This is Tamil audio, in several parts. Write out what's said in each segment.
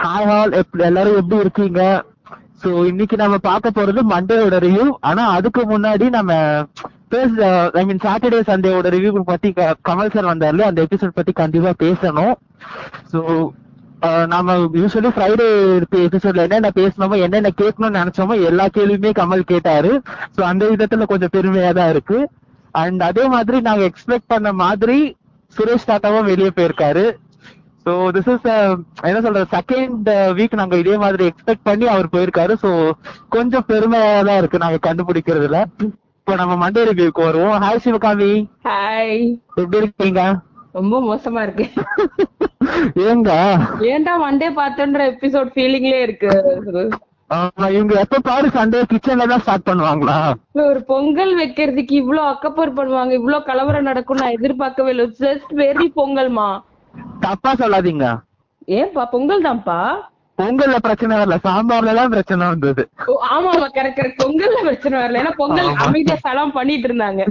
ஹாய் ஹால் எல்லாரும் எப்படி இருக்கீங்க? சோ இன்னைக்கு நம்ம பார்க்க போறது மண்டேயோட ரிவ்யூ ஆனா அதுக்கு முன்னாடி நம்ம பேச ஐ மீன் சாட்டர்டே சண்டேவோட ரிவ்யூ பத்தி க- கமல் சார் வந்தார்ல அந்த எபிசோட் பத்தி கண்டிப்பா பேசணும். சோ நாம யூஸ்வலி ஃப்ரைடே எபிசோட்ல என்னென்ன பேசணுமோ என்னென்ன கேட்கணும்னு நினைச்சோமோ எல்லா கேள்வியுமே கமல் கேட்டாரு. சோ அந்த விதத்துல கொஞ்சம் பெருமையா தான் இருக்கு. அண்ட் அதே மாதிரி நாங்க எக்ஸ்பெக்ட் பண்ண மாதிரி சுரேஷ் தாத்தாவும் வெளியே போயிருக்காரு. சோ திஸ் இஸ் என்ன சொல்றது செகண்ட் வீக் நாங்க இதே மாதிரி எக்ஸ்பெக்ட் பண்ணி அவர் போயிருக்காரு. சோ கொஞ்சம் பெருமையா தான் இருக்கு. நாங்க கண்டுபிடிக்கிறதுல. இப்போ நம்ம மண்டே ரிவ்யூக்கு வருவோம். ஹாய் சிவகாமி. ஹாய் எப்படி இருக்கீங்க? ரொம்ப மோசமா இருக்கு. ஏங்க? ஏன்டா மண்டே பார்த்தோன்ற எபிசோட் ஃபீலிங்லயே இருக்கு. இவங்க எப்ப பாரு சண்டே கிச்சன்ல தான் ஸ்டார்ட் பண்ணுவாங்களா? ஒரு பொங்கல் வைக்கிறதுக்கு இவ்ளோ அக்கப்போர் பண்ணுவாங்க. இவ்ளோ கலவரம் நடக்கும் நான் எதிர்பார்க்கவே இல்லை. ஜஸ்ட் வெரி பொங்கல்மா? தப்பா சொல்லாதீங்க. ஏன்பா பொங்கல் தான்ப்பா? பொங்கல்ல பிரச்சனை வரல சாம்பார்ல தான் பிரச்சனை வந்தது. ஆமா ஆமா கரெக்ட் கரெக்ட் பொங்கல்ல பிரச்சனை வரல. ஏன்னா பொங்கல். அமைதியா சலாம் பண்ணிட்டு இருந்தாங்க.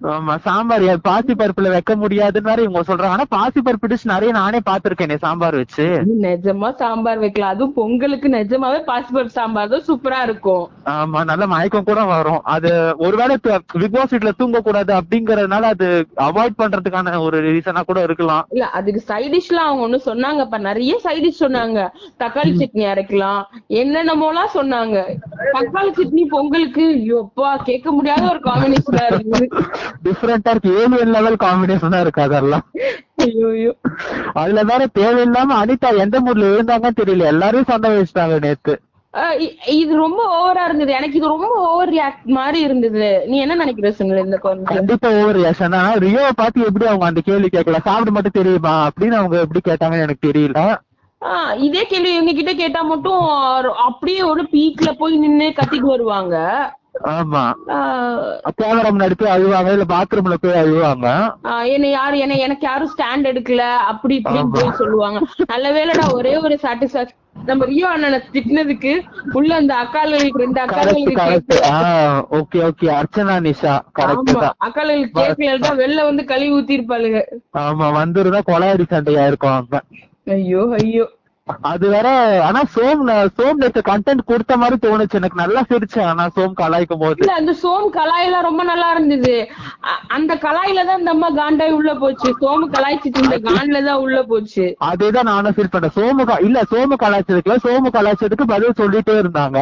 ஆமா சாம்பார் பாசி பருப்புல வைக்க முடியாதுன்னு வேற இவங்க சொல்றாங்க. ஆனா பாசி பருப்பு டிஷ் நிறைய நானே பாத்திருக்கேனே சாம்பார் வச்சு. நிஜமா சாம்பார் வைக்கலாம். அதுவும் பொங்கலுக்கு நிஜமாவே பாசிபருப்பு சாம்பார் தான் சூப்பரா இருக்கும். ஆமா நல்ல மயக்கம் கூட வரும். அது ஒருவேளை பிக் பாஸ் வீட்ல தூங்க கூடாது அப்படிங்கறதுனால அது அவாய்ட் பண்றதுக்கான ஒரு ரீசனா கூட இருக்கலாம். இல்ல அதுக்கு சைட் டிஷ்லாம் அவங்க ஒண்ணு சொன்னாங்கப்பா. நிறைய சைட் டிஷ் சொன்னாங்க. தக்காளி சட்னி அரைக்கலாம். என்னென்னமோலாம் சொன்னாங்க. தக்காளி சட்னி பொங்கலுக்கு ஐயோப்பா கேட்க முடியாத ஒரு காம்பினேஷனா டிஃப்ரெண்டா இருக்கு. ஏலியன் லெவல் காம்பினேஷனா இருக்கு அதெல்லாம். ஐயோ அதுல வேற தேவையில்லாம அனிதா எந்த மூட்ல இருந்தாங்கன்னு தெரியல. எல்லாரையும் சண்டை வச்சுட்டாங்க நேத்து. இது ரொம்ப ஓவரா இருந்தது. எனக்கு இது ரொம்ப ஓவர் ரியாக்ட் மாதிரி இருந்தது. நீ என்ன நினைக்கிற சுனில் இந்த கண்டிப்பா ஓவர் ரியாக்ஷன் ஆனா ரியோவை பார்த்து எப்படி அவங்க அந்த கேள்வி கேட்கல? சாப்பிட மட்டும் தெரியுமா? அப்படின்னு அவங்க எப்படி கேட்டாங்கன்னு எனக்கு தெரியல. ஆஹ் இதே கேள்வி இவங்க கிட்ட கேட்டா மட்டும் அப்படியே ஒரு பீக்ல போய் நின்னு கத்திட்டு வருவாங்க. ஆமா. கேமரா முன்னாடி போய் அழுவாங்க இல்ல பாத்ரூம்ல போய் அழுவாங்க. என்ன யாரு என்ன எனக்கு யாரும் ஸ்டாண்ட் எடுக்கல அப்படி இப்படின்னு. போய் சொல்லுவாங்க. நல்ல வேளைடா ஒரே ஒரு சாட்டிஸ்பாக்சன் நம்ம ரியோ அண்ணனை திட்டினதுக்கு உள்ள அந்த அக்காளுக்கு ரெண்டு அக்காளுக்கு okay okay Archana Nisha correct அக்காளுக்கு கேட்கலன்னா வெளில வந்து கழுவி ஊத்தி இருப்பாளுங்க ஆமா வந்திருந்தா கொலாயடி சண்டையா இருக்கும் ஐயோ ஐயோ. அது வேற ஆனா சோம் சோம் நேத்து கண்டென்ட் கொடுத்த மாதிரி தோணுச்சு. எனக்கு நல்லா சிரிச்சேன். ஆனா சோம் கலாய்க்கும் போது. இல்ல அந்த சோம் கலாயெல்லாம் ரொம்ப நல்லா இருந்தது. அந்த கலாயில தான் இந்த அம்மா காண்டாய் உள்ள போச்சு. சோமு கலாய்ச்சிட்டு இந்த காண்ல தான் உள்ள போச்சு. அதேதான் நானும் ஃபீல் பண்ணேன் சோமு இல்ல சோமு கலாய்ச்சதுக்குல சோமு கலாய்ச்சதுக்கு பதில் சொல்லிட்டே இருந்தாங்க.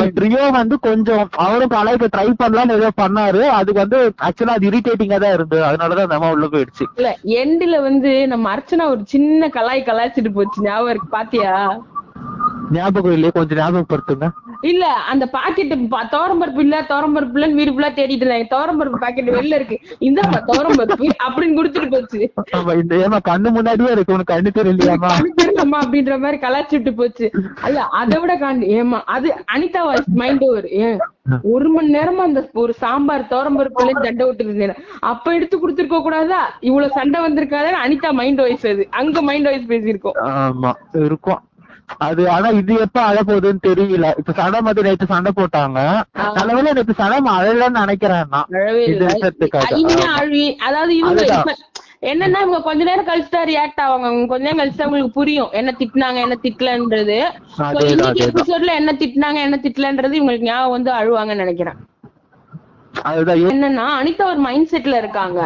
பட் ரியோ வந்து கொஞ்சம் அவரும் கலாய்க்க ட்ரை பண்ணலாம்னு ஏதோ பண்ணாரு. அதுக்கு வந்து ஆக்சுவலா அது இரிட்டேட்டிங்கா தான் இருந்தது. அதனாலதான் அந்த அம்மா உள்ள போயிடுச்சு. இல்ல எண்டுல வந்து நம்ம அர்ச்சனா ஒரு சின்ன கலாய் கலாய்ச்சிட்டு போச்சு. ஞாபகம் இருக்கு. 点 ஞாபகம் இல்லையே கொஞ்சம் ஞாபகப்படுத்துங்க. இல்ல அந்த பாக்கெட் தோரம்பருப்பு இல்ல தோரம்பருப்பு இல்லன்னு வீடு ஃபுல்லா தேடிட்டு இருந்தாங்க தோரம்பருப்பு பாக்கெட் வெளில இருக்கு. இந்த தோரம்பருப்பு அப்படின்னு குடுத்துட்டு போச்சு. ஆமா இந்த ஏமா கண்ணு முன்னாடியே இருக்கு உனக்கு கண்ணு தெரியலையாமா அம்மா அப்படின்ற மாதிரி கலாச்சிட்டு போச்சு. அல்ல அதை விட காண்டி ஏமா அது அனிதா வாய்ஸ் மைண்ட் ஓவர் ஏன் ஒரு மணி நேரமா அந்த ஒரு சாம்பார் தோரம்பருப்புல சண்டை விட்டு இருந்தேன் அப்ப எடுத்து கொடுத்துருக்க கூடாதா? இவ்வளவு சண்டை வந்திருக்காத அனிதா மைண்ட் வாய்ஸ் அது. அங்க மைண்ட் வாய்ஸ் பேசியிருக்கோம். ஆமா இருக்கும். அது ஆனா இது எப்ப அழ போகுதுன்னு தெரியல. இப்ப சண்டை மாதிரி நேத்து சண்டை போட்டாங்க. நல்லவேளை நேத்து சண்டை அழலன்னு நினைக்கிறேன் நான் அழவே இது இல்ல. விஷயத்துக்காக. இனிமே அழி அதாவது இவங்க என்னன்னா இவங்க கொஞ்ச நேரம் கழிச்சு தான் ரியாக்ட் ஆவாங்க கொஞ்ச நேரம் கழிச்சு தான் உங்களுக்கு புரியும். என்ன திட்டினாங்க என்ன திட்டலன்றது. இன்னைக்கு. எபிசோட்ல என்ன திட்டினாங்க என்ன திட்டலன்றது இவங்களுக்கு ஞாபகம் வந்து அழுவாங்கன்னு நினைக்கிறேன். என்னன்னா அனிதா ஒரு மைண்ட் செட்ல இருக்காங்க.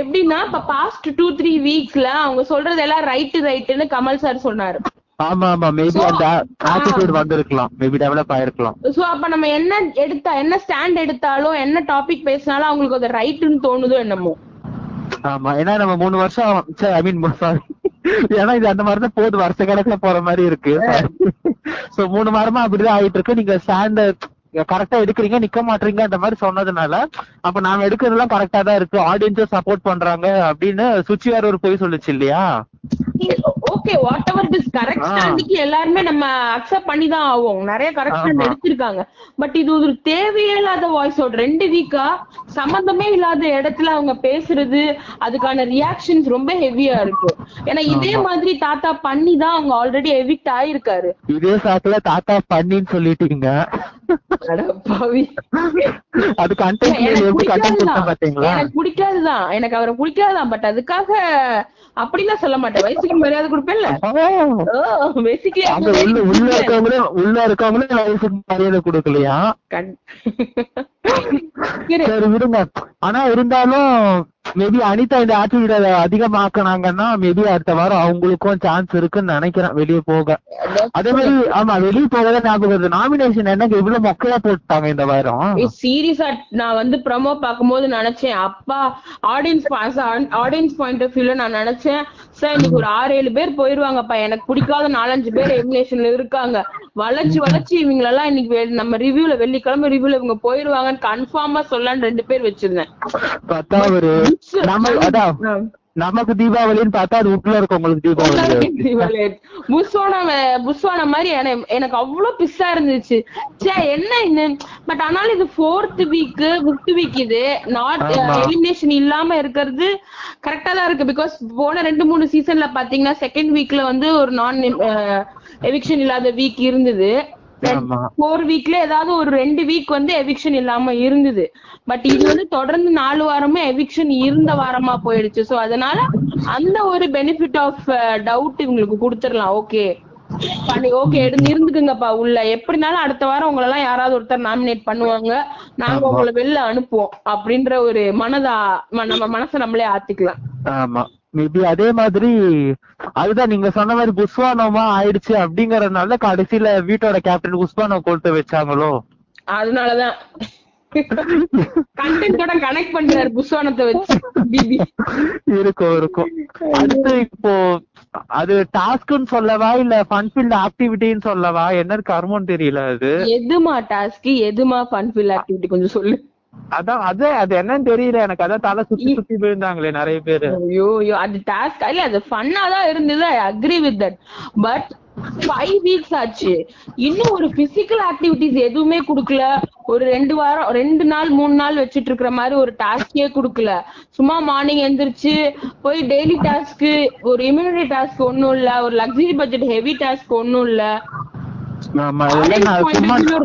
எப்படின்னா இப்ப பாஸ்ட் டூ த்ரீ வீக்ஸ்ல அவங்க சொல்றது எல்லாம் ரைட்டு ரைட்டுன்னு கமல் சார் சொன்னாரு. ஆமா ஆமா மேபி அந்த. ஆட்டிடியூட் வந்திருக்கலாம். Maybe develop ஆயிருக்கலாம். சோ அப்ப நம்ம என்ன எடுத்தா என்ன ஸ்டாண்ட் எடுத்தாலும் என்ன டாபிக் பேசினாலும் அவங்களுக்கு அது ரைட்டுன்னு தோணுதோ என்னமோ. ஆமா ஏன்னா நம்ம மூணு வருஷம் ஐ மீன் சாரி ஏன்னா இது அந்த மாதிரி தான் போகுது. வருஷ கணக்குல போற மாதிரி இருக்கு. சோ மூணு வாரமா அப்படிதான் ஆயிட்டு இருக்கு. நீங்க ஸ்டாண்ட் கரெக்டா எடுக்கிறீங்க நிக்க மாட்டீங்க அந்த மாதிரி சொன்னதுனால அப்ப நாம எடுக்கிறதெல்லாம் கரெக்டா தான் இருக்கு. ஆடியன்ஸும் சப்போர்ட் பண்றாங்க அப்படின்னு சுச்சி வேற ஒரு பொய் சொல்லுச்சு இல்லையா? Okay whatever this correct ஆ. ஸ்டாண்டுக்கு எல்லாருமே நம்ம அக்செப்ட் பண்ணி தான் ஆவோம் நிறைய கரெக்ட் ஸ்டாண்ட். எடுத்திருக்காங்க பட் இது ஒரு தேவையே இல்லாத வாய்ஸ் அவுட் ரெண்டு வீக்கா சம்பந்தமே இல்லாத இடத்துல அவங்க பேசுறது அதுக்கான ரியாக்ஷன்ஸ் ரொம்ப ஹெவியா இருக்கு ஏன்னா இதே. மாதிரி தாத்தா பண்ணி தான் அவங்க ஆல்ரெடி எவிக்ட் ஆயிருக்காரு இதே சாக்குல தாத்தா பண்ணின்னு சொல்லிட்டீங்க அது எனக்கு பிடிக்காதுதான். எனக்கு அவரை பிடிக்காதுதான். பட் அதுக்காக அப்படிலாம் சொல்ல மாட்டேன். வயசுக்கு மரியாதை கொடுப்பேன்ல. பேசிக்கலி உள்ள உள்ள இருக்கவங்களே உள்ள இருக்கவங்களே வயசுக்கு மரியாதை கொடுக்கலையா? சரி விடுங்க. ஆனா இருந்தாலும் மேபி அனிதா இந்த ஆட்டிடியூட அதிகமாக்குனாங்கன்னா மேபி அடுத்த வாரம் அவங்களுக்கும் சான்ஸ் இருக்குன்னு நினைக்கிறேன். வெளிய போக. அதே மாதிரி ஆமா வெளிய போகதான் ஞாபகம் வருது. நாமினேஷன் என்னங்க? இவ்வளவு மொக்கையா போட்டாங்க இந்த வாரம். சீரியஸா நான் வந்து ப்ரமோ பார்க்கும்போது நினைச்சேன். அப்பா ஆடியன்ஸ் ஆடியன்ஸ் பாயிண்ட் ஆஃப் வியூல நான் நினைச்சேன். சார் இன்னைக்கு ஒரு ஆறு ஏழு பேர் போயிருவாங்கப்பா. எனக்கு பிடிக்காத நாலஞ்சு பேர் எலிமினேஷன்ல இருக்காங்க. வளைச்சு வளைச்சு இவங்களெல்லாம் இன்னைக்கு நம்ம ரிவ்யூல வெள்ளிக்கிழமை ரிவ்யூல இவங்க போயிருவாங்கன்னு கன்ஃபார்மா சொல்லலான்னு ரெண்டு பேர் வச்சிருந்தேன். நமக்கு தீபாவளின்னு பார்த்தா அது உள்ள இருக்கவங்களுக்கு தீபாவளி. புஸ்வானா புஸ்வானா மாதிரி என- எனக்கு அவ்வளவு பிஸ்ஸா இருந்துச்சு. ச்சே என்ன இந்த பட் ஆனாலும் இது ஃபோர்த் வீக் ஃபிஃப்த் வீக் இது. நாட். எலிமினேஷன் இல்லாம இருக்கிறது கரெக்டா தான் இருக்கு. பிகாஸ் போன ரெண்டு மூணு சீசன்ல பாத்தீங்கன்னா செகண்ட் வீக்ல வந்து ஒரு நான் எவிக்ஷன் இல்லாத வீக் இருந்தது. ஃபோர் வீக்ல ஏதாவது ஒரு ரெண்டு வீக் வந்து எவிக்ஷன் இல்லாம இருந்தது. பட் இது வந்து தொடர்ந்து நாலு வாரமே எவிக்ஷன் இருந்த வாரமா போயிடுச்சு. சோ அதனால அந்த ஒரு பெனிஃபிட் ஆஃப் டவுட் இவங்களுக்கு கொடுத்துடலாம். ஓகே பண்ணி ஓகே எடுத்து இருந்துக்குங்கப்பா உள்ள. எப்படினாலும் அடுத்த வாரம் உங்களை எல்லாம் யாராவது ஒருத்தர் நாமினேட் பண்ணுவாங்க. நாங்க. உங்களை வெளில அனுப்புவோம். அப்படின்ற ஒரு மனதா நம்ம மனசை நம்மளே ஆத்திக்கலாம். ஆமா. மேபி அதே மாதிரி அதுதான் நீங்க சொன்ன மாதிரி புஸ்வானமா ஆயிடுச்சு அப்படிங்கறதுனால கடைசியில வீட்டோட கேப்டன் புஸ்வானம் கொண்டு வச்சாங்களோ? அதனாலதான். கண்டென்ட்டோட கனெக்ட் பண்றாரு புஸ்வானத்தை வச்சு பிபி. இருக்கும் இருக்கும். அடுத்து இப்போ அது டாஸ்க்னு சொல்லவா இல்ல ஃபன்ஃபில்ட் ஆக்டிவிட்டின்னு சொல்லவா? என்ன கர்மம் தெரியல அது. எதுமா டாஸ்க் எதுமா ஃபன் ஃபில் ஆக்டிவிட்டி கொஞ்சம் சொல்லு. அதான் அது அது என்னன்னு தெரியல. எனக்கு அதான் தலை சுத்தி சுத்தி விழுந்தாங்களே நிறைய பேரு. ஐயோ ஐயோ அது டாஸ்க் இல்ல அது ஃபன்னா தான் இருந்தது. I agree with that but five weeks ஆச்சு. இன்னும் ஒரு பிசிக்கல் ஆக்டிவிட்டிஸ் எதுவுமே குடுக்கல. ஒரு ரெண்டு வாரம் ரெண்டு நாள் மூணு நாள் வச்சிட்டு இருக்கிற மாதிரி ஒரு டாஸ்கே குடுக்கல. சும்மா மார்னிங் எந்திரிச்சு போய் டெய்லி டாஸ்க் ஒரு இம்யூனிட்டி டாஸ்க் ஒண்ணும் இல்ல. ஒரு லக்ஸரி பட்ஜெட் ஹெவி டாஸ்க் ஒண்ணும் இல்ல.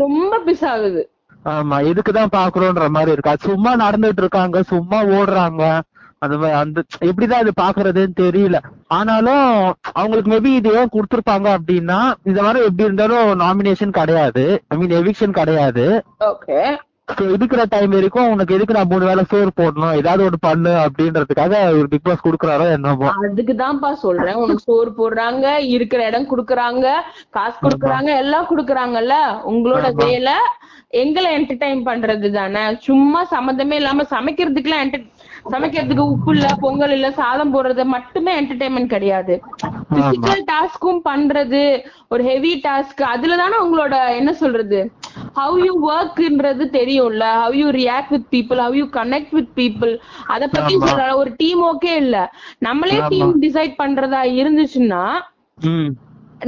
ரொம்ப பிஸ் ஆகுது. ஆமா இதுக்குதான் பாக்குறோன்ற மாதிரி இருக்கா? சும்மா நடந்துட்டு இருக்காங்க சும்மா ஓடுறாங்க. அந்த அந்த எப்படிதான் இது பாக்குறதுன்னு தெரியல. ஆனாலும் அவங்களுக்கு மேபி இது ஏன் கொடுத்துருப்பாங்க அப்படின்னா இந்த வாரம் எப்படி இருந்தாலும் நாமினேஷன் கிடையாது. ஐ மீன் எவிக்ஷன் கிடையாது. ஓகே இருக்கிற டைம் வரைக்கும் உனக்கு எதுக்கு நான் மூணு வேளை சோறு போடணும்? ஏதாவது ஒண்ணு பண்ணு அப்படின்றதுக்காக ஒரு பிக் பாஸ் குடுக்குறாரோ என்னமோ. அதுக்கு தான்ப்பா சொல்றேன். உனக்கு சோறு போடுறாங்க இருக்கிற இடம் குடுக்குறாங்க காசு குடுக்குறாங்க எல்லாம் குடுக்குறாங்கல்ல? உங்களோட. வேலை எங்களை என்டர்டைன் பண்றது தானே சும்மா சம்மந்தமே இல்லாம சமைக்கிறதுக்குலாம் enter- சமைக்கிறதுக்கு உப்பு இல்ல பொங்கல் இல்ல சாதம் போடுறது மட்டுமே என்டர்டைன்மெண்ட் கிடையாது. பிசிக்கல் டாஸ்க்கும் பண்றது ஒரு ஹெவி டாஸ்க் அதுல தானே உங்களோட என்ன சொல்றது? ஹவ் யூ ஒர்க்ன்றது தெரியும்ல? How you react with people how you connect with people அத பத்தி. சொல்ற ஒரு டீம் ஓகே இல்ல. நம்மளே. டீம் டிசைட் பண்றதா இருந்துச்சுன்னா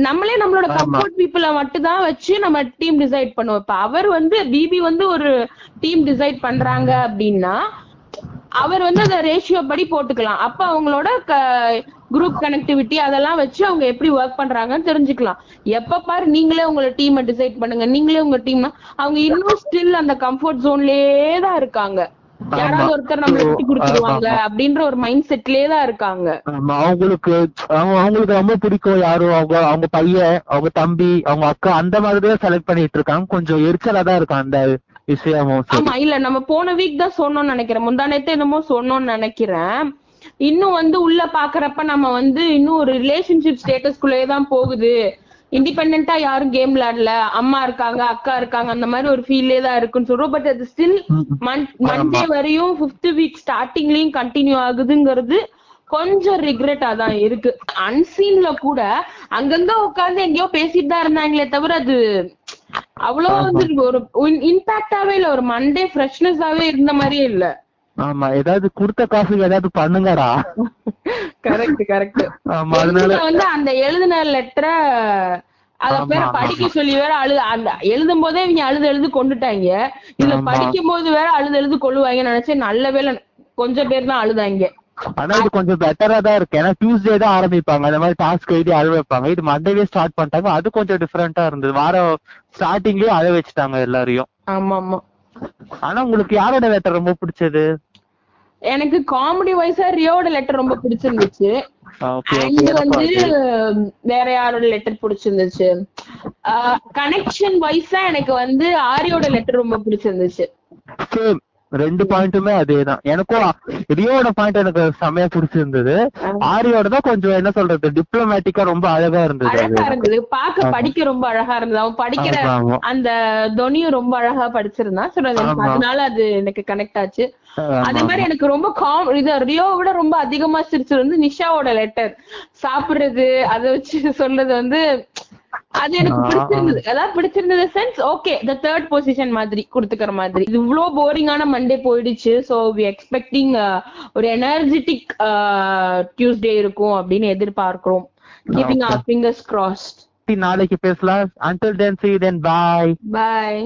நம்மளே நம்மளோட. கம்ஃபர்ட் பீப்புள மட்டும் தான் வச்சு நம்ம டீம் டிசைட் பண்ணுவோம். இப்ப அவர் வந்து பிபி வந்து ஒரு டீம் டிசைட் பண்றாங்க அப்படின்னா அவர் வந்து அந்த ரேஷியோ படி போட்டுக்கலாம். அப்ப அவங்களோட குரூப் கனெக்டிவிட்டி அதெல்லாம் வச்சு அவங்க எப்படி ஒர்க் பண்றாங்கன்னு தெரிஞ்சுக்கலாம். எப்ப பாரு நீங்களே உங்களோட டீமை டிசைட் பண்ணுங்க. நீங்களே உங்க டீம் அவங்க இன்னும் ஸ்டில் அந்த கம்ஃபர்ட் ஜோன்லயே தான் இருக்காங்க. யாராவது ஒருத்தர் நம்மள விட்டு கொடுத்துருவாங்க அப்படின்ற ஒரு மைண்ட் செட்லயே தான் இருக்காங்க. அவங்களுக்கு அவங்க அவங்களுக்கு ரொம்ப பிடிக்கும் யாரும் அவங்க அவங்க பையன் அவங்க தம்பி அவங்க அக்கா அந்த மாதிரி தான் செலக்ட் பண்ணிட்டு இருக்காங்க. கொஞ்சம் எரிச்சலா தான் இருக்கும் அந்த ஆமா இல்ல நம்ம போன வீக் தான் சொன்னோம்னு நினைக்கிறேன். முந்தானத்தை என்னமோ சொன்னோம்னு நினைக்கிறேன். இன்னும் வந்து உள்ள பாக்குறப்ப நம்ம வந்து இன்னும் ஒரு ரிலேஷன்ஷிப் ஸ்டேட்டஸ்குள்ளேயே தான் போகுது. இண்டிபெண்டா யாரும் கேம் விளையாடல. அம்மா இருக்காங்க அக்கா இருக்காங்க அந்த மாதிரி ஒரு ஃபீல்லே தான் இருக்குன்னு சொல்றோம். பட் அது ஸ்டில் மண்டே வரையும் ஃபிஃப்த் வீக் ஸ்டார்டிங்லயும் கண்டினியூ ஆகுதுங்கிறது கொஞ்சம் ரிக்ரெட்டா தான் இருக்கு. அன்சீன்ல கூட அங்கங்க உட்கார்ந்து எங்கேயோ பேசிட்டு தான் இருந்தாங்களே தவிர அது அவ்வளவு வந்து ஒரு இம்பாக்டாவே இல்ல ஒரு மண்டே ஃப்ரெஷ்னஸாவே இருந்த மாதிரியே இல்ல. ஆமா ஏதாவது கொடுத்த காசுக்கு ஏதாவது பண்ணுங்கடா. கரெக்ட் கரெக்ட் ஆமா அதனால வந்து அந்த எழுதின லெட்டரை அத பேர படிக்க சொல்லி வேற அழு அந்த எழுதும் போதே இவங்க அழுது எழுது கொண்டுட்டாங்க. இதுல. படிக்கும் போது வேற அழுது எழுது கொள்ளுவாங்க நினைச்சேன். நல்ல வேளை கொஞ்சம் பேர் தான் அழுதாங்க. ஆனா இது கொஞ்சம் பெட்டரா தான் இருக்கு. ஏன்னா டியூஸ்டே தான் ஆரம்பிப்பாங்க. அந்த மாதிரி டாஸ்க் எழுதி அழ வைப்பாங்க. இது மண்டேவே ஸ்டார்ட் பண்ணிட்டாங்க. அது கொஞ்சம் டிஃபரெண்டா இருந்தது. வாரம் ஸ்டார்டிங்லயே அழ வச்சுட்டாங்க எல்லாரையும். ஆமா ஆமா ஆனா உங்களுக்கு யாரோட லெட்டர் ரொம்ப பிடிச்சது? எனக்கு காமெடி வைஸா ரியோட லெட்டர் ரொம்ப பிடிச்சிருந்துச்சு. அண்ட் வந்து வேற யாரோட லெட்டர் பிடிச்சிருந்துச்சு? கனெக்ஷன் வைஸா எனக்கு வந்து ஆரியோட லெட்டர் ரொம்ப பிடிச்சிருந்துச்சு. சேம் ரெண்டு பாயிண்ட்டுமே அதேதான். எனக்கும் ரியோட பாயிண்ட் எனக்கு செமையா பிடிச்சிருந்தது. ஆரியோட தான் கொஞ்சம் என்ன சொல்றது டிப்ளமேட்டிக்கா ரொம்ப அழகா இருந்தது அது. அழகா இருந்தது. பாக்க படிக்க ரொம்ப அழகா இருந்தது. அவன் படிக்கிற. அந்த தொனியும் ரொம்ப அழகா படிச்சிருந்தான். ஆமா. அதனால அது எனக்கு கனெக்ட் ஆச்சு. அதே மாதிரி எனக்கு ரொம்ப காம் இது ரியோவை விட ரொம்ப அதிகமா சிரிச்சது வந்து நிஷாவோட லெட்டர் சாப்பிடுறது அதை வச்சு சொல்றது வந்து அது எனக்கு. பிடிச்சிருந்தது. அதாவது பிடிச்சிருந்தது sense okay the third position மாதிரி கொடுத்துக்கிற மாதிரி. இது இவ்ளோ போரிங்கான மண்டே போயிடுச்சு சோ வி எக்ஸ்பெக்டிங் ஒரு எனர்ஜெட்டிக் டியூஸ்டே இருக்கும் அப்படின்னு எதிர்பார்க்கிறோம். Keeping Okay. Our fingers crossed நாளைக்கு பேசலாம். Then see you then. Bye. Bye